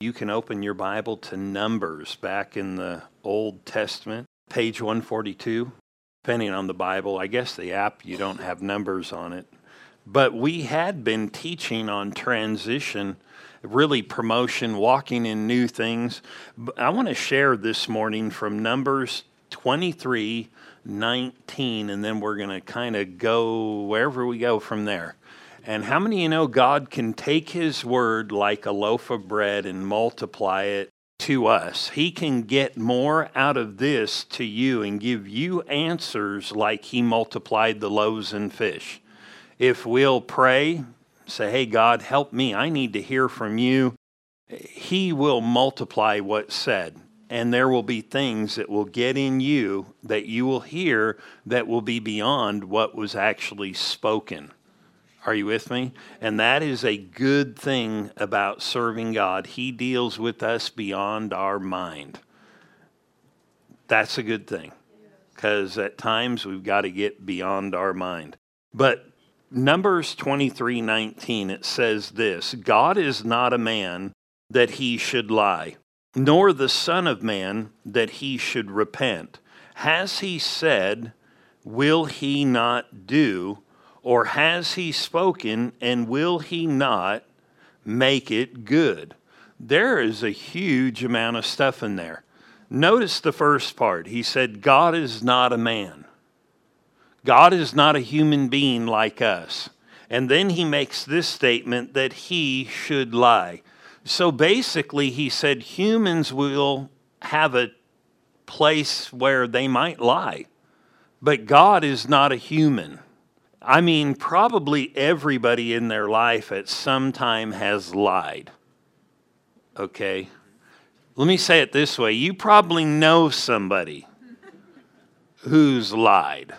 You can open your Bible to Numbers back in the Old Testament, page 142. Depending on the Bible, I guess the app, you don't have numbers on it. But we had been teaching on transition, really promotion, walking in new things. I want to share this morning from Numbers 23 19, and then we're going to kind of go wherever we go from there. And how many you know God can take His word like a loaf of bread and multiply it to us? He can get more out of this to you and give you answers like He multiplied the loaves and fish. If we'll pray, say, Hey, God, help me. I need to hear from you. He will multiply what's said. And there will be things that will get in you that you will hear that will be beyond what was actually spoken. Are you with me? And that is a good thing about serving God. He deals with us beyond our mind. That's a good thing because at times we've got to get beyond our mind. But Numbers 23 19, it says this God is not a man that he should lie, nor the Son of Man that he should repent. Has he said, Will he not do? Or has he spoken, and will he not make it good? There is a huge amount of stuff in there. Notice the first part. He said, God is not a man. God is not a human being like us. And then he makes this statement that he should lie. So basically, he said humans will have a place where they might lie, but God is not a human. I mean, probably everybody in their life at some time has lied. Okay? Let me say it this way you probably know somebody who's lied.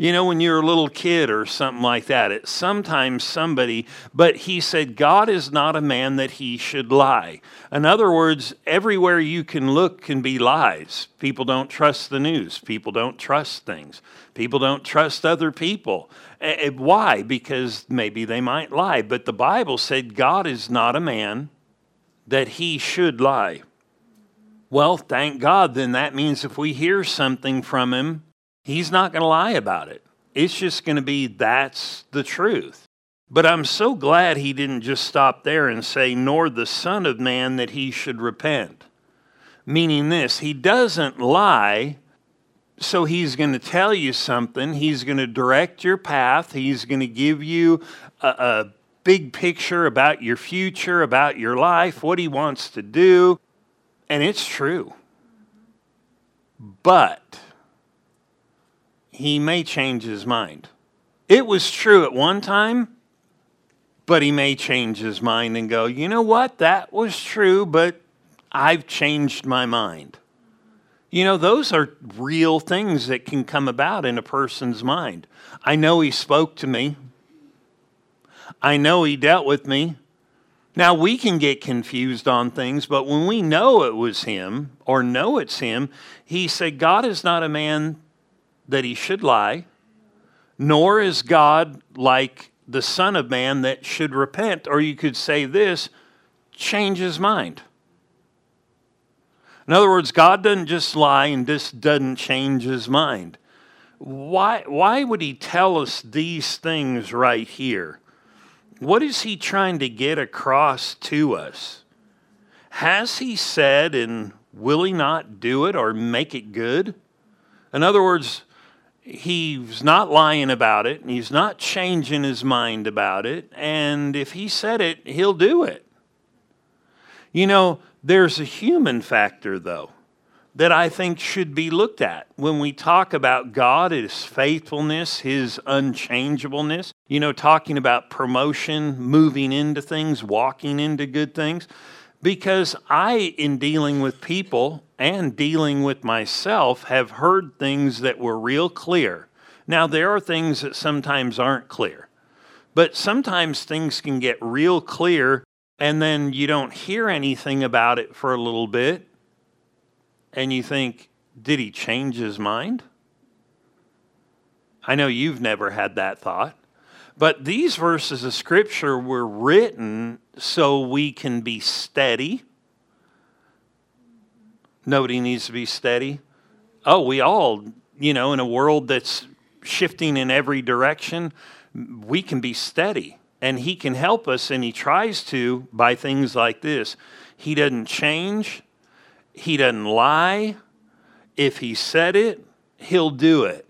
You know, when you're a little kid or something like that, it's sometimes somebody, but he said, God is not a man that he should lie. In other words, everywhere you can look can be lies. People don't trust the news, people don't trust things, people don't trust other people. Why? Because maybe they might lie. But the Bible said, God is not a man that he should lie. Well, thank God, then that means if we hear something from him, He's not going to lie about it. It's just going to be that's the truth. But I'm so glad he didn't just stop there and say, nor the Son of Man that he should repent. Meaning this, he doesn't lie, so he's going to tell you something. He's going to direct your path. He's going to give you a, a big picture about your future, about your life, what he wants to do. And it's true. But he may change his mind. It was true at one time, but he may change his mind and go, you know what, that was true, but I've changed my mind. You know, those are real things that can come about in a person's mind. I know he spoke to me. I know he dealt with me. Now, we can get confused on things, but when we know it was him or know it's him, he said, God is not a man that he should lie, nor is God like the Son of Man that should repent. Or you could say this change his mind. In other words, God doesn't just lie and just doesn't change his mind. Why, why would he tell us these things right here? What is he trying to get across to us? Has he said, and will he not do it or make it good? In other words, he's not lying about it, and he's not changing his mind about it, and if he said it, he'll do it. You know, there's a human factor, though, that I think should be looked at when we talk about God, His faithfulness, His unchangeableness. You know, talking about promotion, moving into things, walking into good things. Because I, in dealing with people and dealing with myself, have heard things that were real clear. Now, there are things that sometimes aren't clear, but sometimes things can get real clear and then you don't hear anything about it for a little bit and you think, did he change his mind? I know you've never had that thought. But these verses of Scripture were written so we can be steady. Nobody needs to be steady. Oh, we all, you know, in a world that's shifting in every direction, we can be steady. And He can help us, and He tries to by things like this. He doesn't change, He doesn't lie. If He said it, He'll do it.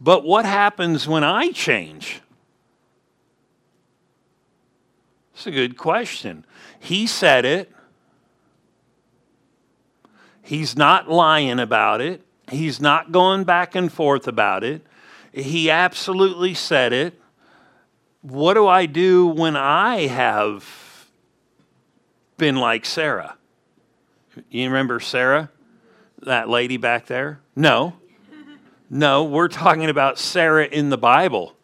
But what happens when I change? It's a good question. He said it. He's not lying about it. He's not going back and forth about it. He absolutely said it. What do I do when I have been like Sarah? You remember Sarah? That lady back there? No. No, we're talking about Sarah in the Bible.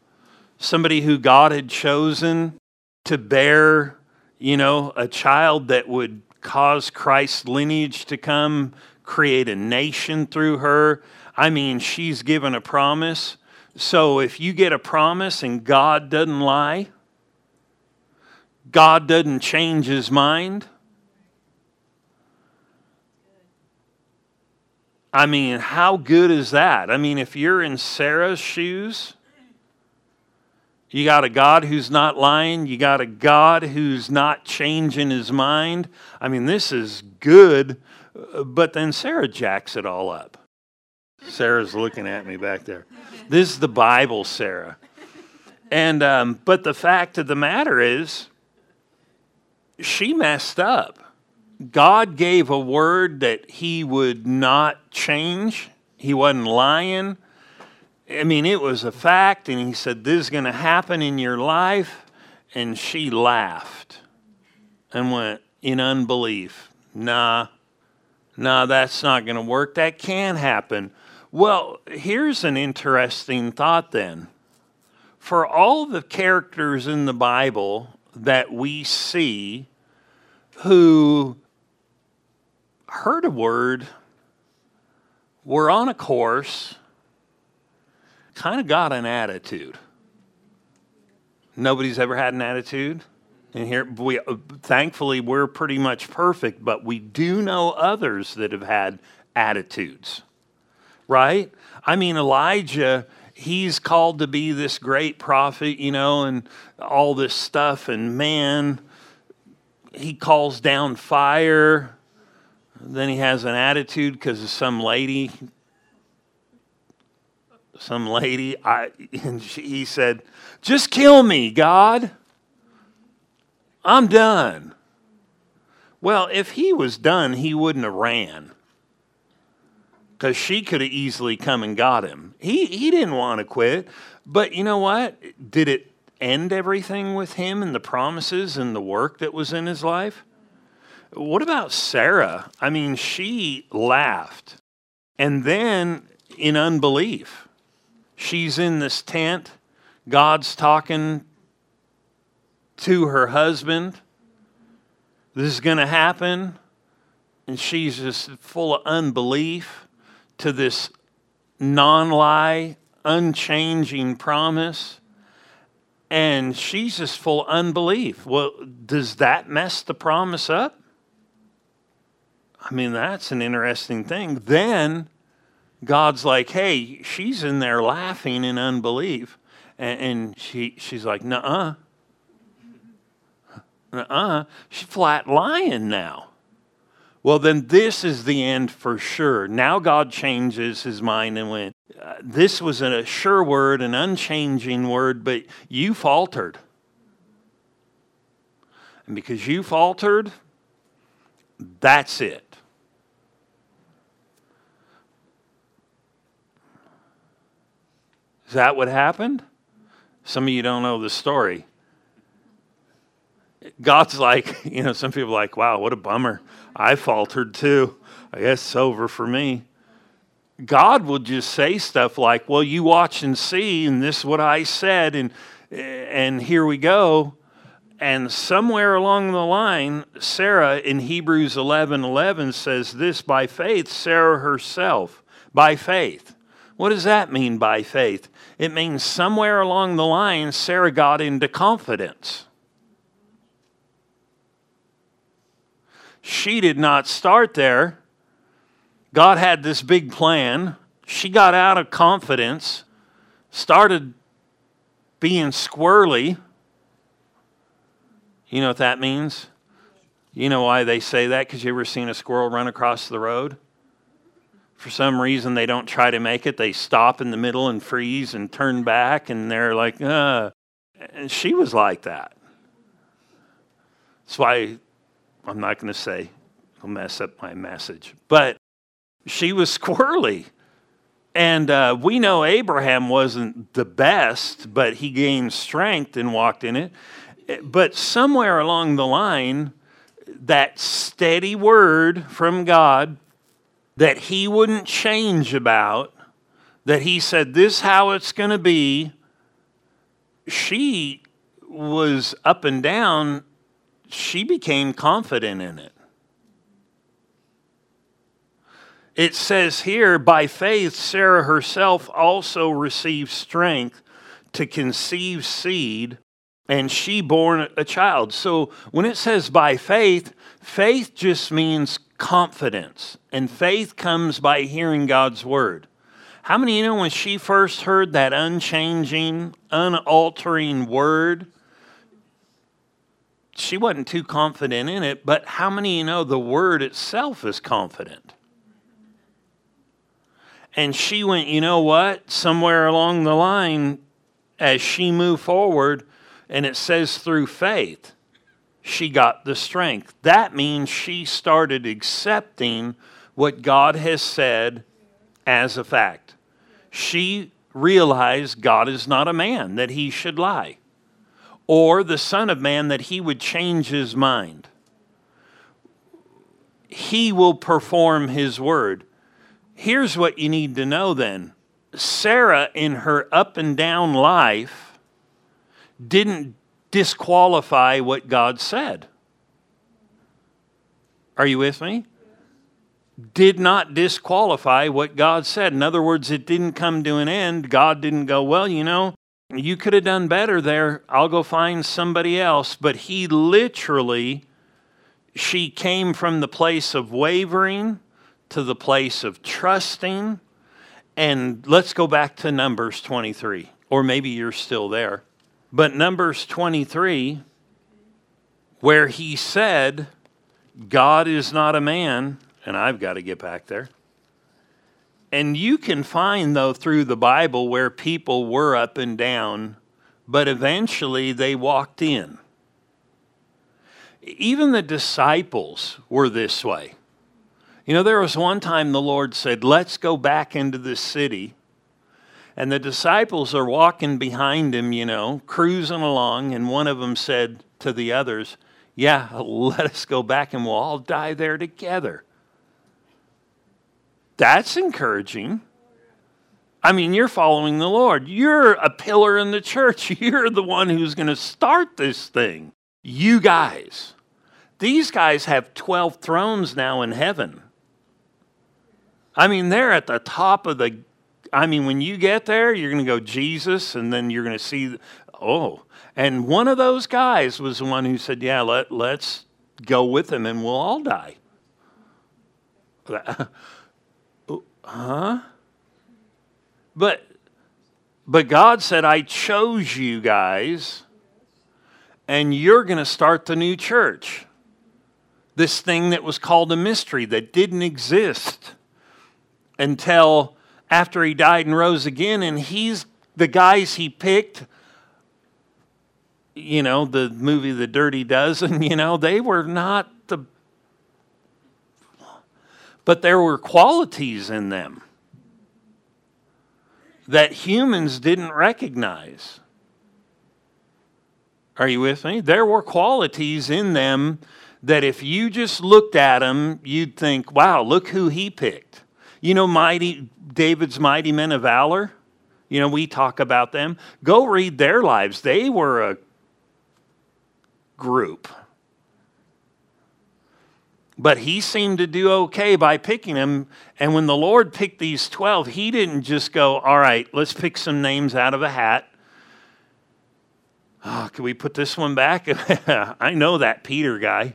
Somebody who God had chosen to bear, you know, a child that would cause Christ's lineage to come, create a nation through her. I mean, she's given a promise. So if you get a promise and God doesn't lie, God doesn't change his mind, I mean, how good is that? I mean, if you're in Sarah's shoes, you got a God who's not lying, you got a God who's not changing his mind. I mean, this is good, but then Sarah jacks it all up. Sarah's looking at me back there. This is the Bible, Sarah. And um, but the fact of the matter is, she messed up. God gave a word that he would not change. He wasn't lying. I mean, it was a fact, and he said, This is going to happen in your life. And she laughed and went in unbelief. Nah, nah, that's not going to work. That can happen. Well, here's an interesting thought then. For all the characters in the Bible that we see who heard a word, were on a course, kind of got an attitude. Nobody's ever had an attitude. And here, we, thankfully, we're pretty much perfect, but we do know others that have had attitudes, right? I mean, Elijah, he's called to be this great prophet, you know, and all this stuff, and man, he calls down fire then he has an attitude because of some lady. Some lady, I, and she, he said, Just kill me, God. I'm done. Well, if he was done, he wouldn't have ran because she could have easily come and got him. He, he didn't want to quit. But you know what? Did it end everything with him and the promises and the work that was in his life? What about Sarah? I mean, she laughed. And then in unbelief, she's in this tent. God's talking to her husband. This is going to happen. And she's just full of unbelief to this non lie, unchanging promise. And she's just full of unbelief. Well, does that mess the promise up? I mean, that's an interesting thing. Then God's like, hey, she's in there laughing in unbelief. And, and she, she's like, nuh uh. Nuh uh. She's flat lying now. Well, then this is the end for sure. Now God changes his mind and went, uh, This was a sure word, an unchanging word, but you faltered. And because you faltered, that's it. Is that what happened? Some of you don't know the story. God's like, you know, some people like, wow, what a bummer. I faltered too. I guess it's over for me. God will just say stuff like, well, you watch and see, and this is what I said, and, and here we go. And somewhere along the line, Sarah in Hebrews 11 11 says this by faith, Sarah herself, by faith. What does that mean by faith? It means somewhere along the line, Sarah got into confidence. She did not start there. God had this big plan. She got out of confidence, started being squirrely. You know what that means? You know why they say that? Because you ever seen a squirrel run across the road? For some reason, they don't try to make it. They stop in the middle and freeze and turn back, and they're like, uh. And she was like that. That's why I'm not going to say, I'll mess up my message. But she was squirrely. And uh, we know Abraham wasn't the best, but he gained strength and walked in it. But somewhere along the line, that steady word from God that he wouldn't change about, that he said, This how it's going to be, she was up and down. She became confident in it. It says here, by faith, Sarah herself also received strength to conceive seed and she born a child. So when it says by faith, faith just means confidence, and faith comes by hearing God's word. How many you know when she first heard that unchanging, unaltering word? She wasn't too confident in it, but how many you know the word itself is confident? And she went, you know what? Somewhere along the line, as she moved forward, and it says through faith, she got the strength. That means she started accepting what God has said as a fact. She realized God is not a man that he should lie, or the Son of Man that he would change his mind. He will perform his word. Here's what you need to know then Sarah, in her up and down life, didn't disqualify what God said. Are you with me? Did not disqualify what God said. In other words, it didn't come to an end. God didn't go, well, you know, you could have done better there. I'll go find somebody else. But He literally, she came from the place of wavering to the place of trusting. And let's go back to Numbers 23, or maybe you're still there. But Numbers 23, where he said, God is not a man, and I've got to get back there. And you can find, though, through the Bible where people were up and down, but eventually they walked in. Even the disciples were this way. You know, there was one time the Lord said, Let's go back into the city and the disciples are walking behind him, you know, cruising along. And one of them said to the others, Yeah, let us go back and we'll all die there together. That's encouraging. I mean, you're following the Lord. You're a pillar in the church. You're the one who's going to start this thing. You guys. These guys have 12 thrones now in heaven. I mean, they're at the top of the I mean, when you get there, you're going to go Jesus, and then you're going to see, oh. And one of those guys was the one who said, yeah, let, let's go with him and we'll all die. Oh, huh? But, but God said, I chose you guys, and you're going to start the new church. This thing that was called a mystery that didn't exist until after he died and rose again, and he's the guys he picked. You know, the movie The Dirty Dozen, you know, they were not the. But there were qualities in them that humans didn't recognize. Are you with me? There were qualities in them that if you just looked at them, you'd think, wow, look who he picked. You know, mighty David's mighty men of valor. You know, we talk about them. Go read their lives. They were a group. But he seemed to do okay by picking them. And when the Lord picked these 12, he didn't just go, all right, let's pick some names out of a hat. Oh, can we put this one back? I know that Peter guy.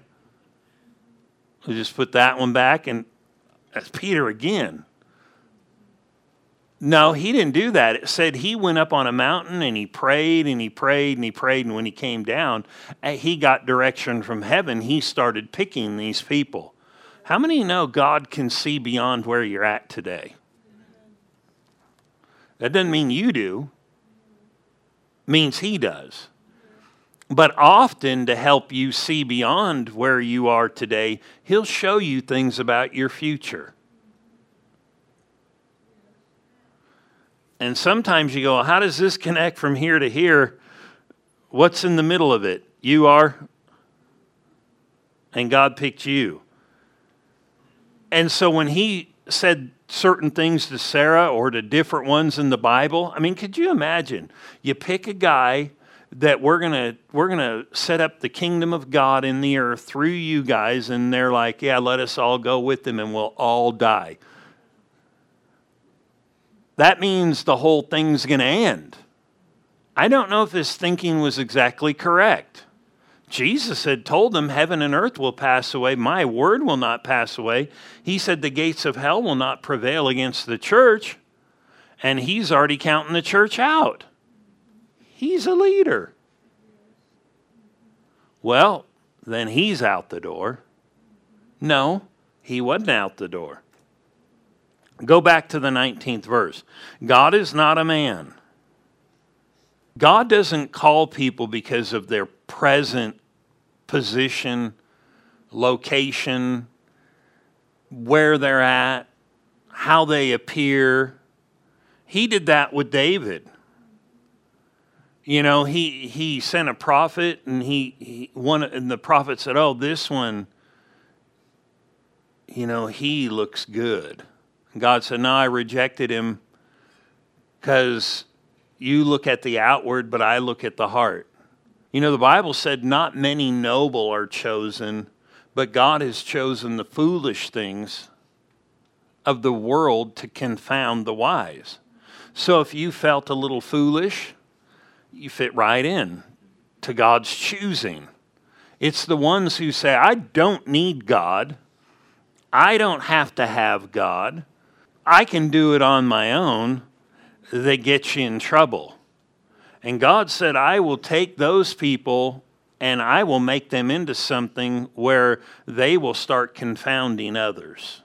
We just put that one back, and that's Peter again. No, he didn't do that. It said he went up on a mountain and he prayed and he prayed and he prayed. And when he came down, eh, he got direction from heaven. He started picking these people. How many know God can see beyond where you're at today? That doesn't mean you do, it means he does. But often, to help you see beyond where you are today, he'll show you things about your future. And sometimes you go, How does this connect from here to here? What's in the middle of it? You are, and God picked you. And so when he said certain things to Sarah or to different ones in the Bible, I mean, could you imagine? You pick a guy that we're going to we're going to set up the kingdom of God in the earth through you guys and they're like, "Yeah, let us all go with them and we'll all die." that means the whole thing's going to end. I don't know if his thinking was exactly correct. Jesus had told them, Heaven and earth will pass away, my word will not pass away. He said, The gates of hell will not prevail against the church. And he's already counting the church out. He's a leader. Well, then he's out the door. No, he wasn't out the door. Go back to the 19th verse. God is not a man. God doesn't call people because of their present position, location, where they're at, how they appear. He did that with David. You know, he, he sent a prophet, and he, he one and the prophet said, "Oh, this one, you know, he looks good." God said, No, I rejected him because you look at the outward, but I look at the heart. You know, the Bible said, Not many noble are chosen, but God has chosen the foolish things of the world to confound the wise. So if you felt a little foolish, you fit right in to God's choosing. It's the ones who say, I don't need God. I don't have to have God. I can do it on my own, They get you in trouble. And God said, I will take those people and I will make them into something where they will start confounding others.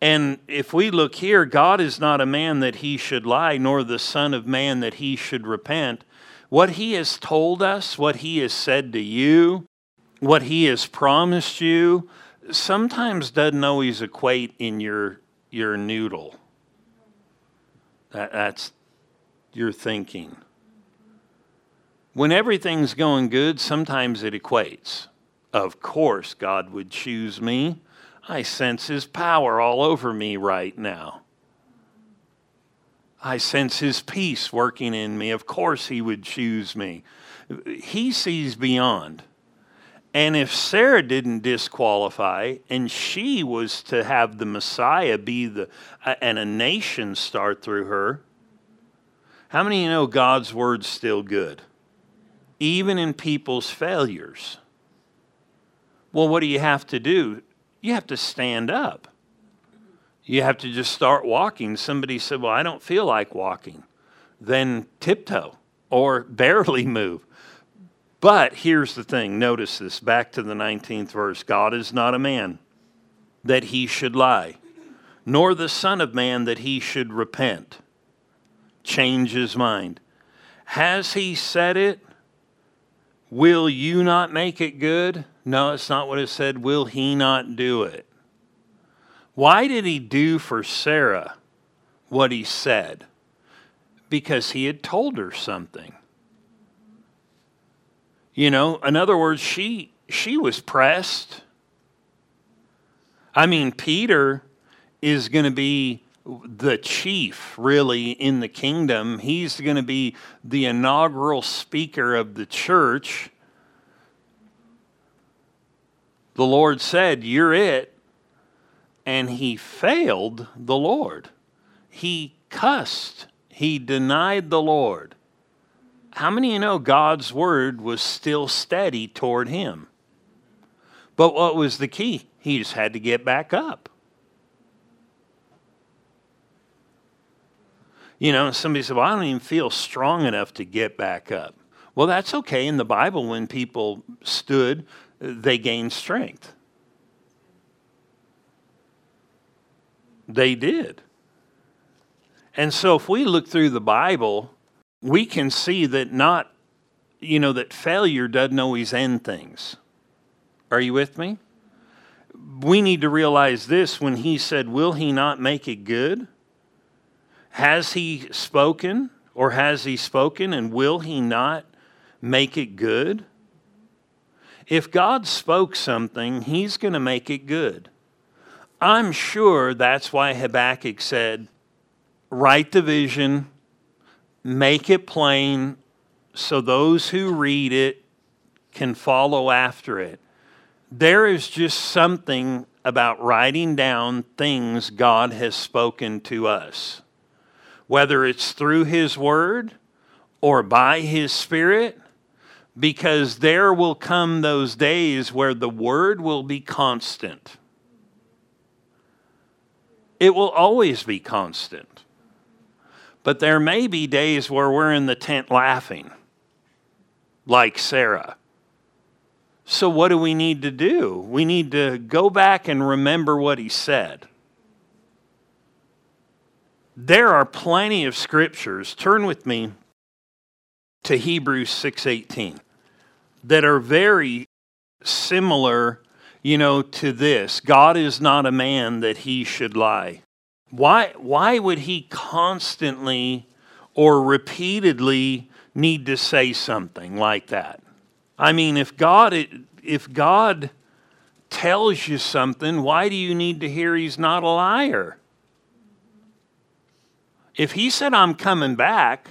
And if we look here, God is not a man that he should lie, nor the Son of Man that he should repent. What he has told us, what he has said to you, what he has promised you, sometimes doesn't always equate in your your noodle. That, that's your thinking. When everything's going good, sometimes it equates. Of course, God would choose me. I sense His power all over me right now. I sense His peace working in me. Of course, He would choose me. He sees beyond. And if Sarah didn't disqualify and she was to have the Messiah be the and a nation start through her, how many of you know God's word's still good? Even in people's failures. Well, what do you have to do? You have to stand up. You have to just start walking. Somebody said, Well, I don't feel like walking. Then tiptoe or barely move. But here's the thing notice this back to the 19th verse God is not a man that he should lie, nor the Son of Man that he should repent, change his mind. Has he said it? Will you not make it good? No, it's not what it said. Will he not do it? Why did he do for Sarah what he said? Because he had told her something. You know, in other words, she she was pressed. I mean, Peter is going to be the chief really in the kingdom. He's going to be the inaugural speaker of the church. The Lord said, You're it. And he failed the Lord. He cussed, he denied the Lord. How many of you know God's word was still steady toward him? But what was the key? He just had to get back up. You know, somebody said, Well, I don't even feel strong enough to get back up. Well, that's okay. In the Bible, when people stood, they gained strength. They did. And so if we look through the Bible, we can see that not, you know, that failure doesn't always end things. Are you with me? We need to realize this when he said, Will he not make it good? Has he spoken or has he spoken and will he not make it good? If God spoke something, he's going to make it good. I'm sure that's why Habakkuk said, Write the vision, make it plain so those who read it can follow after it. There is just something about writing down things God has spoken to us, whether it's through His Word or by His Spirit, because there will come those days where the Word will be constant. It will always be constant. But there may be days where we're in the tent laughing, like Sarah. So, what do we need to do? We need to go back and remember what he said. There are plenty of scriptures. Turn with me to Hebrews 6:18 that are very similar, you know, to this. God is not a man that he should lie. Why, why would he constantly or repeatedly need to say something like that? I mean, if God, if God tells you something, why do you need to hear he's not a liar? If he said, I'm coming back,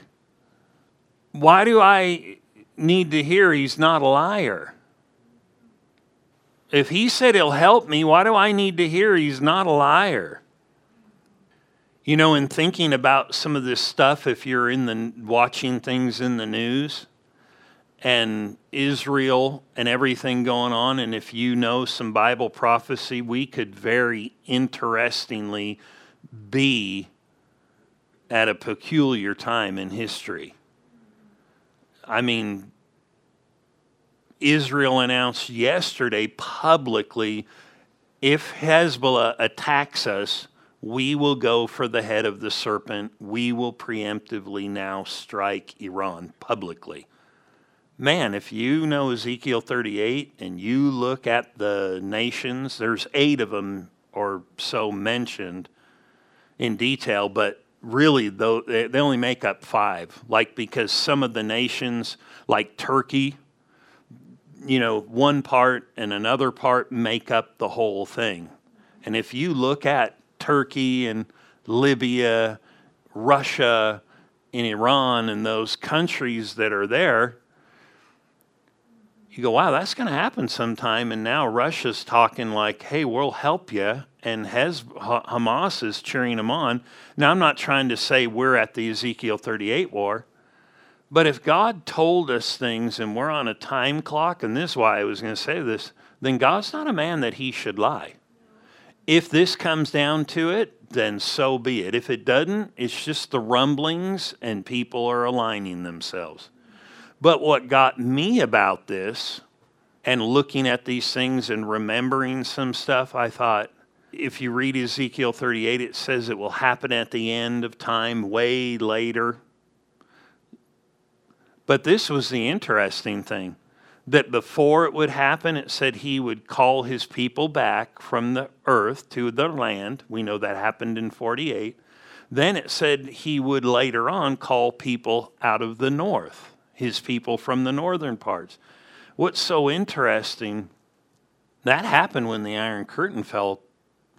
why do I need to hear he's not a liar? If he said he'll help me, why do I need to hear he's not a liar? You know, in thinking about some of this stuff, if you're in the watching things in the news and Israel and everything going on, and if you know some Bible prophecy, we could very interestingly be at a peculiar time in history. I mean, Israel announced yesterday publicly if Hezbollah attacks us, we will go for the head of the serpent. We will preemptively now strike Iran publicly. Man, if you know Ezekiel 38 and you look at the nations, there's eight of them or so mentioned in detail, but really though they only make up five like because some of the nations like turkey you know one part and another part make up the whole thing. And if you look at Turkey and Libya, Russia, and Iran, and those countries that are there, you go, wow, that's going to happen sometime. And now Russia's talking like, hey, we'll help you. And Hez- Hamas is cheering them on. Now, I'm not trying to say we're at the Ezekiel 38 war, but if God told us things and we're on a time clock, and this is why I was going to say this, then God's not a man that he should lie. If this comes down to it, then so be it. If it doesn't, it's just the rumblings and people are aligning themselves. But what got me about this and looking at these things and remembering some stuff, I thought, if you read Ezekiel 38, it says it will happen at the end of time, way later. But this was the interesting thing that before it would happen, it said he would call his people back from the earth to the land. We know that happened in 48. Then it said he would later on call people out of the north, his people from the northern parts. What's so interesting, that happened when the Iron Curtain fell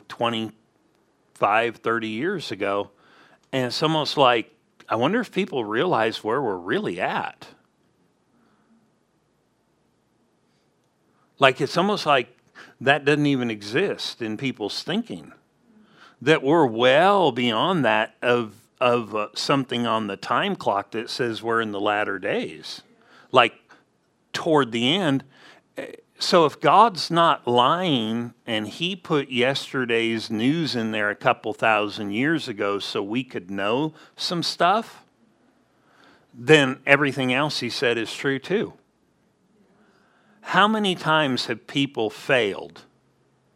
25, 30 years ago. And it's almost like, I wonder if people realize where we're really at. Like it's almost like that doesn't even exist in people's thinking. That we're well beyond that of of uh, something on the time clock that says we're in the latter days. Like toward the end, eh, So if God's not lying and he put yesterday's news in there a couple thousand years ago so we could know some stuff, then everything else he said is true too. How many times have people failed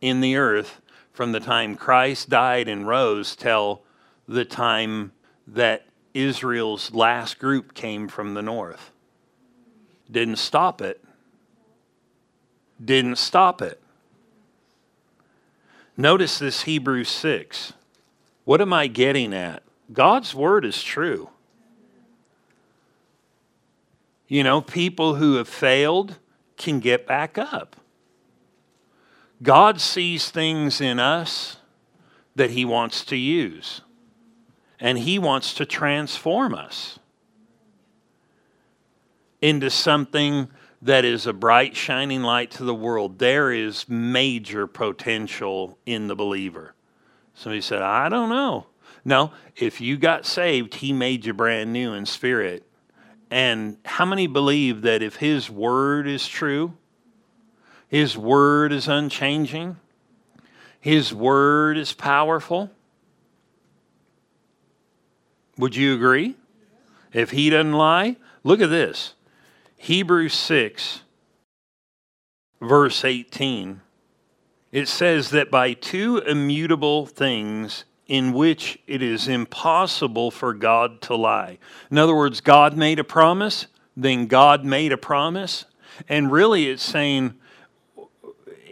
in the earth from the time Christ died and rose till the time that Israel's last group came from the north? Didn't stop it didn't stop it. Notice this Hebrews 6. What am I getting at? God's word is true. You know, people who have failed can get back up. God sees things in us that He wants to use, and He wants to transform us into something that is a bright, shining light to the world, there is major potential in the believer. Somebody said, I don't know. No, if you got saved, He made you brand new in spirit. And how many believe that if His word is true, His word is unchanging, His word is powerful? Would you agree? If He doesn't lie, look at this. Hebrews 6, verse 18, it says that by two immutable things in which it is impossible for God to lie. In other words, God made a promise, then God made a promise. And really, it's saying,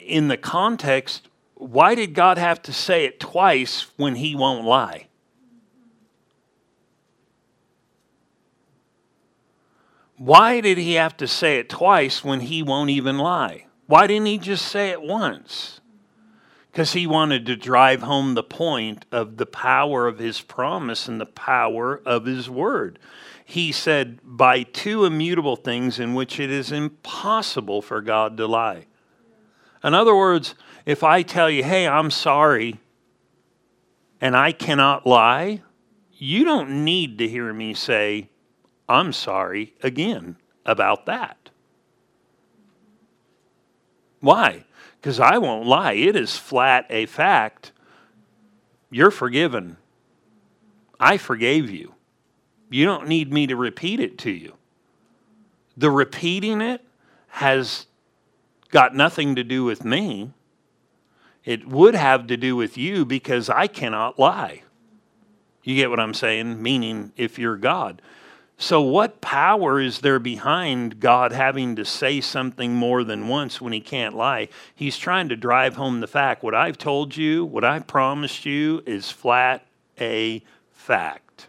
in the context, why did God have to say it twice when He won't lie? Why did he have to say it twice when he won't even lie? Why didn't he just say it once? Because he wanted to drive home the point of the power of his promise and the power of his word. He said, by two immutable things in which it is impossible for God to lie. In other words, if I tell you, hey, I'm sorry, and I cannot lie, you don't need to hear me say, I'm sorry again about that. Why? Because I won't lie. It is flat a fact. You're forgiven. I forgave you. You don't need me to repeat it to you. The repeating it has got nothing to do with me. It would have to do with you because I cannot lie. You get what I'm saying? Meaning, if you're God. So, what power is there behind God having to say something more than once when he can't lie? He's trying to drive home the fact what I've told you, what I promised you, is flat a fact.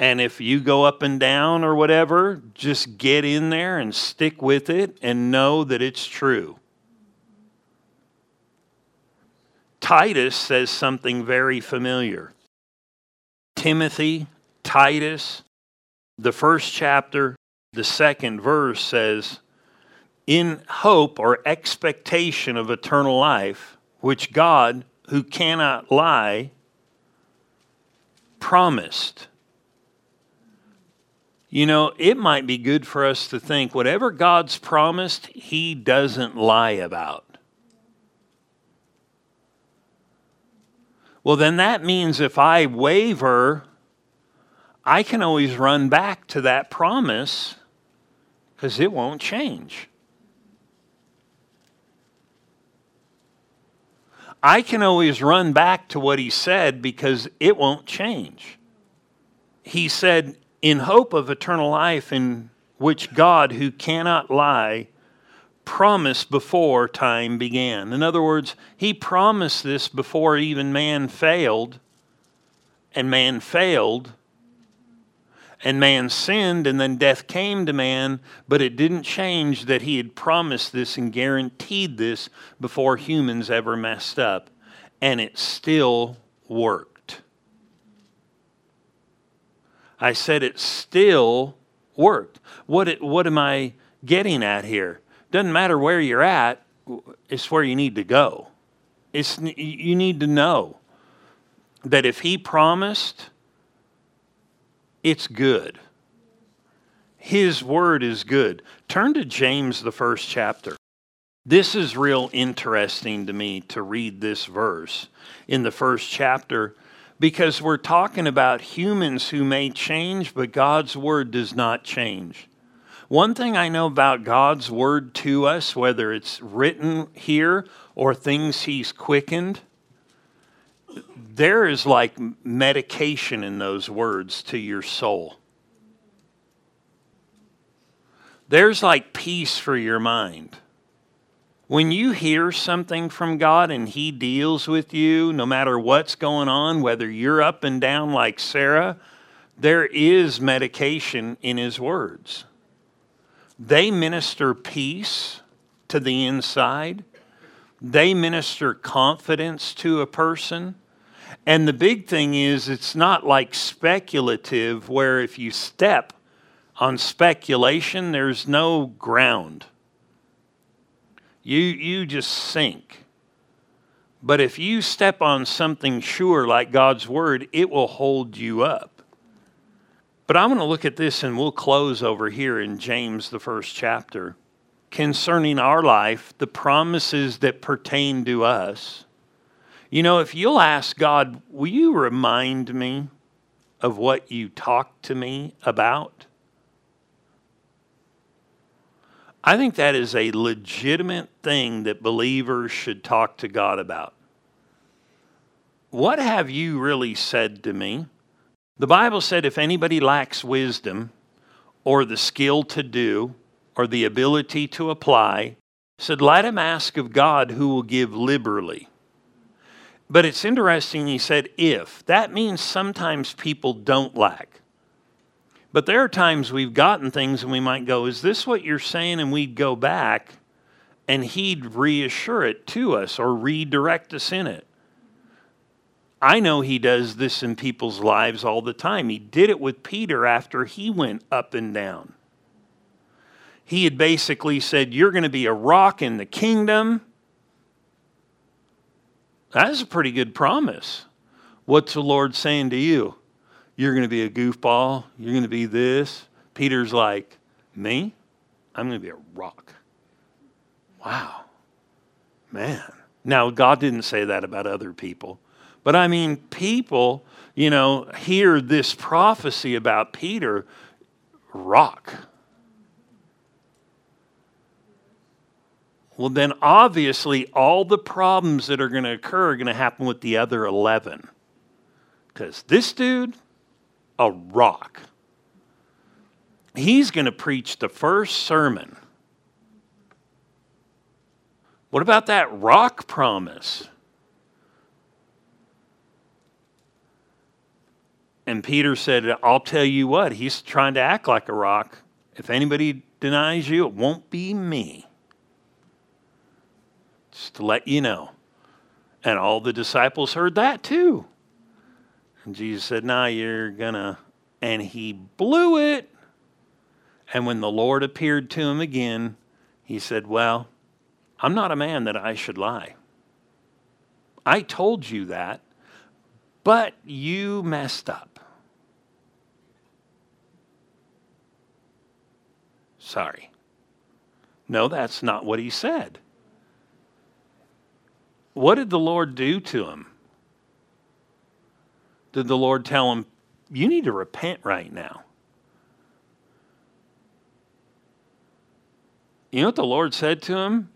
And if you go up and down or whatever, just get in there and stick with it and know that it's true. Titus says something very familiar. Timothy, Titus, the first chapter, the second verse says, In hope or expectation of eternal life, which God, who cannot lie, promised. You know, it might be good for us to think whatever God's promised, He doesn't lie about. Well, then that means if I waver, I can always run back to that promise because it won't change. I can always run back to what he said because it won't change. He said, In hope of eternal life, in which God, who cannot lie, promised before time began. In other words, he promised this before even man failed, and man failed, and man sinned, and then death came to man, but it didn't change that he had promised this and guaranteed this before humans ever messed up, and it still worked. I said it still worked. What, what am I getting at here? Doesn't matter where you're at, it's where you need to go. It's, you need to know that if He promised, it's good. His word is good. Turn to James, the first chapter. This is real interesting to me to read this verse in the first chapter because we're talking about humans who may change, but God's word does not change. One thing I know about God's word to us, whether it's written here or things He's quickened, there is like medication in those words to your soul. There's like peace for your mind. When you hear something from God and He deals with you, no matter what's going on, whether you're up and down like Sarah, there is medication in His words. They minister peace to the inside, they minister confidence to a person. And the big thing is, it's not like speculative, where if you step on speculation, there's no ground you, you just sink. But if you step on something sure like God's word, it will hold you up. But I'm going to look at this and we'll close over here in James, the first chapter, concerning our life, the promises that pertain to us. You know, if you'll ask God, will you remind me of what you talked to me about? I think that is a legitimate thing that believers should talk to God about. What have you really said to me? The Bible said if anybody lacks wisdom or the skill to do or the ability to apply, said let him ask of God who will give liberally. But it's interesting he said if. That means sometimes people don't lack. But there are times we've gotten things and we might go, Is this what you're saying? And we'd go back and he'd reassure it to us or redirect us in it. I know he does this in people's lives all the time. He did it with Peter after he went up and down. He had basically said, You're going to be a rock in the kingdom. That is a pretty good promise. What's the Lord saying to you? You're going to be a goofball. You're going to be this. Peter's like, Me? I'm going to be a rock. Wow. Man. Now, God didn't say that about other people. But I mean, people, you know, hear this prophecy about Peter, rock. Well, then obviously, all the problems that are going to occur are going to happen with the other 11. Because this dude, a rock. He's going to preach the first sermon. What about that rock promise? And Peter said, I'll tell you what, he's trying to act like a rock. If anybody denies you, it won't be me. Just to let you know. And all the disciples heard that too. And Jesus said, Nah, you're gonna. And he blew it. And when the Lord appeared to him again, he said, Well, I'm not a man that I should lie. I told you that, but you messed up. Sorry. No, that's not what he said. What did the Lord do to him? did the Lord tell him, You need to repent right now? You know what the Lord said to him?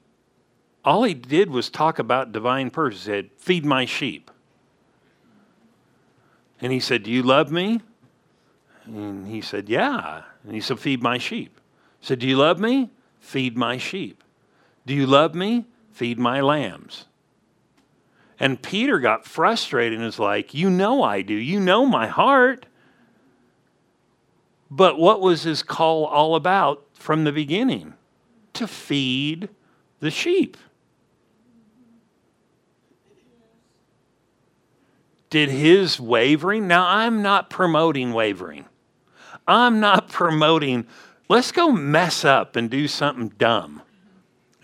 All he did was talk about divine purpose. He said, Feed my sheep. And he said, Do you love me? And he said, Yeah. And he said, Feed my sheep. Said, Do you love me? Feed my sheep. Do you love me? Feed my lambs. And Peter got frustrated and was like, You know I do. You know my heart. But what was his call all about from the beginning? To feed the sheep. Did his wavering? Now, I'm not promoting wavering. I'm not promoting, let's go mess up and do something dumb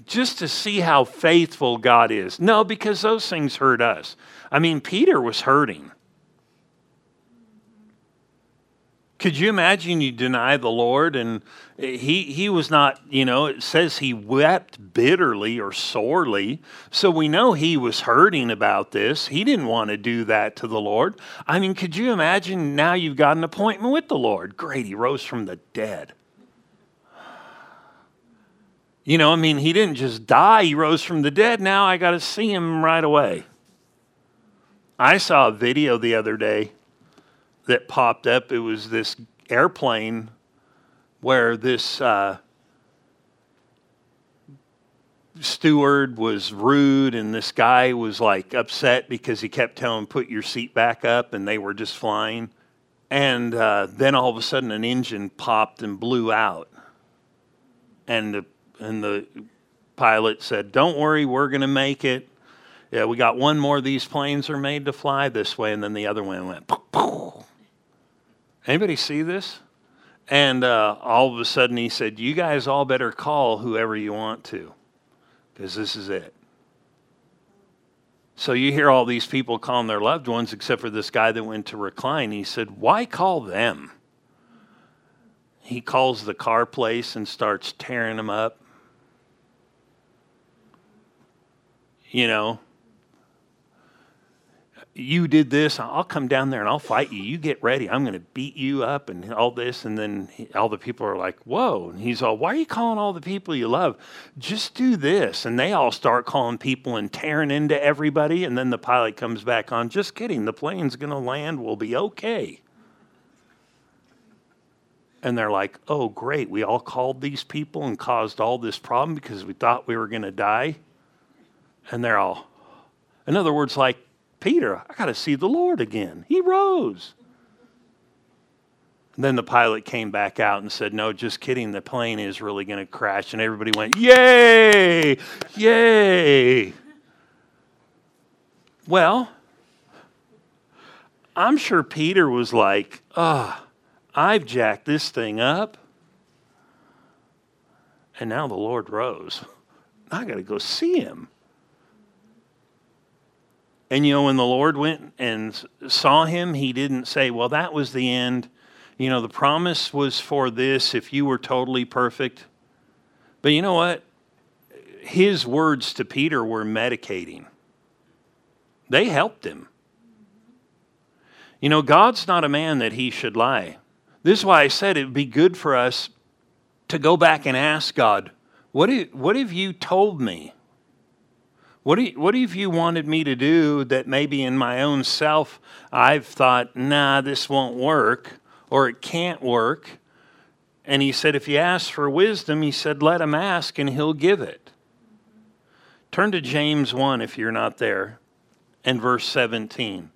just to see how faithful God is. No, because those things hurt us. I mean, Peter was hurting. Could you imagine you deny the Lord and he he was not, you know, it says he wept bitterly or sorely. So we know he was hurting about this. He didn't want to do that to the Lord. I mean, could you imagine now you've got an appointment with the Lord? Great, he rose from the dead. You know, I mean, he didn't just die, he rose from the dead. Now I got to see him right away. I saw a video the other day that popped up. It was this airplane where this uh, steward was rude and this guy was like upset because he kept telling put your seat back up and they were just flying and uh, then all of a sudden an engine popped and blew out and the and the pilot said don't worry we're going to make it yeah we got one more these planes are made to fly this way and then the other one went poof, poof. Anybody see this? And uh, all of a sudden he said, You guys all better call whoever you want to, because this is it. So you hear all these people calling their loved ones, except for this guy that went to recline. He said, Why call them? He calls the car place and starts tearing them up. You know, you did this, I'll come down there and I'll fight you. You get ready. I'm going to beat you up and all this. And then he, all the people are like, whoa. And he's all, why are you calling all the people you love? Just do this. And they all start calling people and tearing into everybody. And then the pilot comes back on, just kidding. The plane's going to land. We'll be okay. And they're like, oh, great. We all called these people and caused all this problem because we thought we were going to die. And they're all, in other words, like, Peter, I got to see the Lord again. He rose. And then the pilot came back out and said, No, just kidding. The plane is really going to crash. And everybody went, Yay! Yay! Well, I'm sure Peter was like, Ah, oh, I've jacked this thing up. And now the Lord rose. I got to go see him. And you know, when the Lord went and saw him, he didn't say, Well, that was the end. You know, the promise was for this if you were totally perfect. But you know what? His words to Peter were medicating, they helped him. You know, God's not a man that he should lie. This is why I said it would be good for us to go back and ask God, what, what have you told me? What, do you, what have you wanted me to do that maybe in my own self I've thought, nah, this won't work or it can't work? And he said, if you ask for wisdom, he said, let him ask and he'll give it. Turn to James 1 if you're not there and verse 17.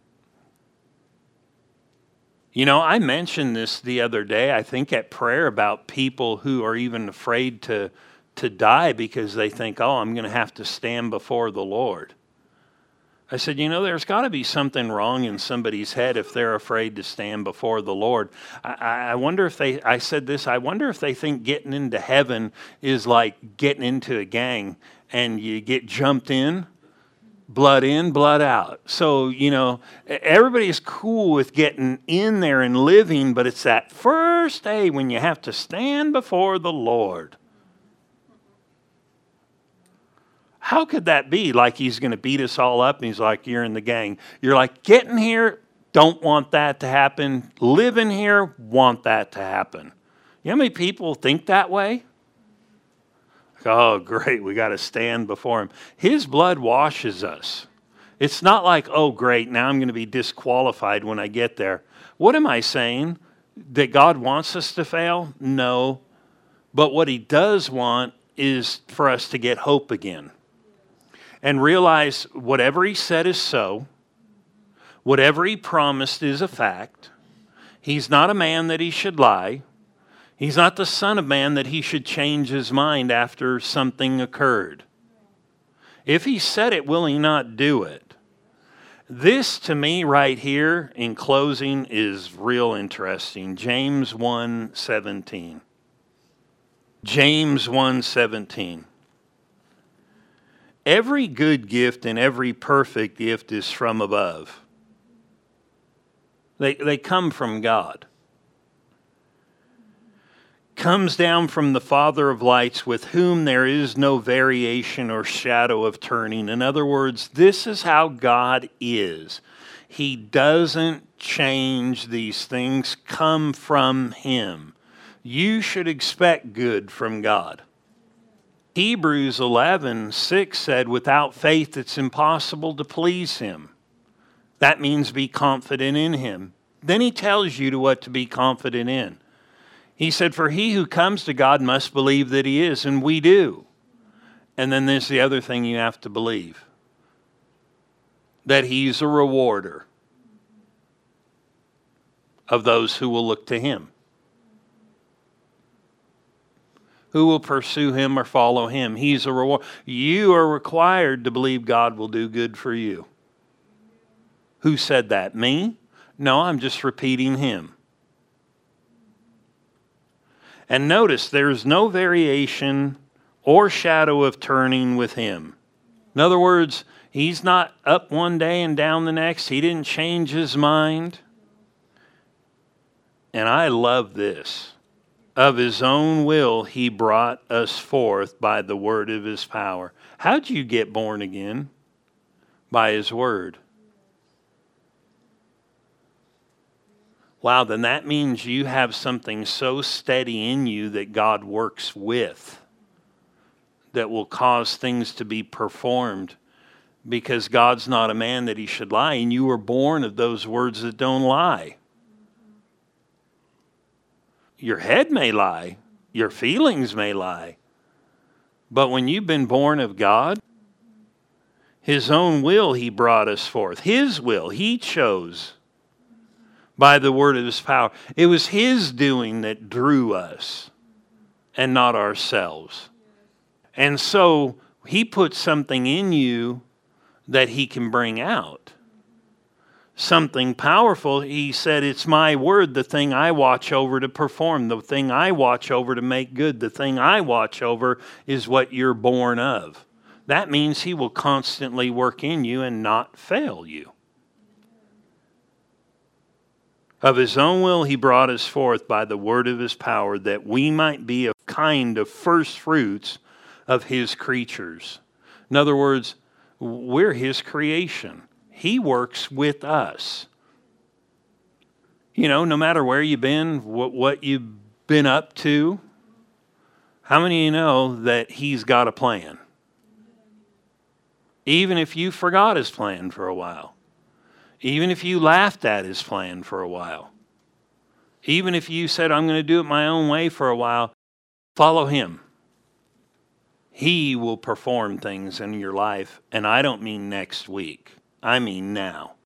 You know, I mentioned this the other day, I think at prayer, about people who are even afraid to to die because they think, oh, I'm going to have to stand before the Lord. I said, you know, there's got to be something wrong in somebody's head if they're afraid to stand before the Lord. I, I, wonder if they, I said this, I wonder if they think getting into heaven is like getting into a gang and you get jumped in, blood in, blood out. So, you know, everybody's cool with getting in there and living, but it's that first day when you have to stand before the Lord. How could that be? Like he's going to beat us all up and he's like, You're in the gang. You're like, Getting here, don't want that to happen. Living here, want that to happen. You know how many people think that way? Oh, great, we got to stand before him. His blood washes us. It's not like, oh, great, now I'm going to be disqualified when I get there. What am I saying? That God wants us to fail? No. But what he does want is for us to get hope again and realize whatever he said is so, whatever he promised is a fact. He's not a man that he should lie. He's not the Son of Man that he should change his mind after something occurred. If he said it, will he not do it? This to me right here in closing is real interesting. James 1:17. James 1:17. Every good gift and every perfect gift is from above. They, they come from God. comes down from the Father of lights, with whom there is no variation or shadow of turning. In other words, this is how God is. He doesn't change, these things come from Him. You should expect good from God. Hebrews 11, 6 said, Without faith it's impossible to please Him. That means be confident in Him. Then He tells you to what to be confident in. He said, For he who comes to God must believe that he is, and we do. And then there's the other thing you have to believe that he's a rewarder of those who will look to him, who will pursue him or follow him. He's a reward. You are required to believe God will do good for you. Who said that? Me? No, I'm just repeating him. And notice there's no variation or shadow of turning with him. In other words, he's not up one day and down the next. He didn't change his mind. And I love this. Of his own will, he brought us forth by the word of his power. How'd you get born again? By his word. Wow, then that means you have something so steady in you that God works with that will cause things to be performed because God's not a man that he should lie, and you were born of those words that don't lie. Your head may lie, your feelings may lie, but when you've been born of God, his own will he brought us forth. His will, he chose by the word of his power. It was his doing that drew us and not ourselves. And so he put something in you that he can bring out. Something powerful. He said, It's my word, the thing I watch over to perform, the thing I watch over to make good, the thing I watch over is what you're born of. That means he will constantly work in you and not fail you. Of his own will, he brought us forth by the word of his power, that we might be a kind of first fruits of his creatures. In other words, we're his creation. He works with us. You know, no matter where you've been, what, what you've been up to, how many of you know that he's got a plan? Even if you forgot his plan for a while. Even if you laughed at his plan for a while, even if you said, I'm going to do it my own way for a while, follow him. He will perform things in your life. And I don't mean next week, I mean now.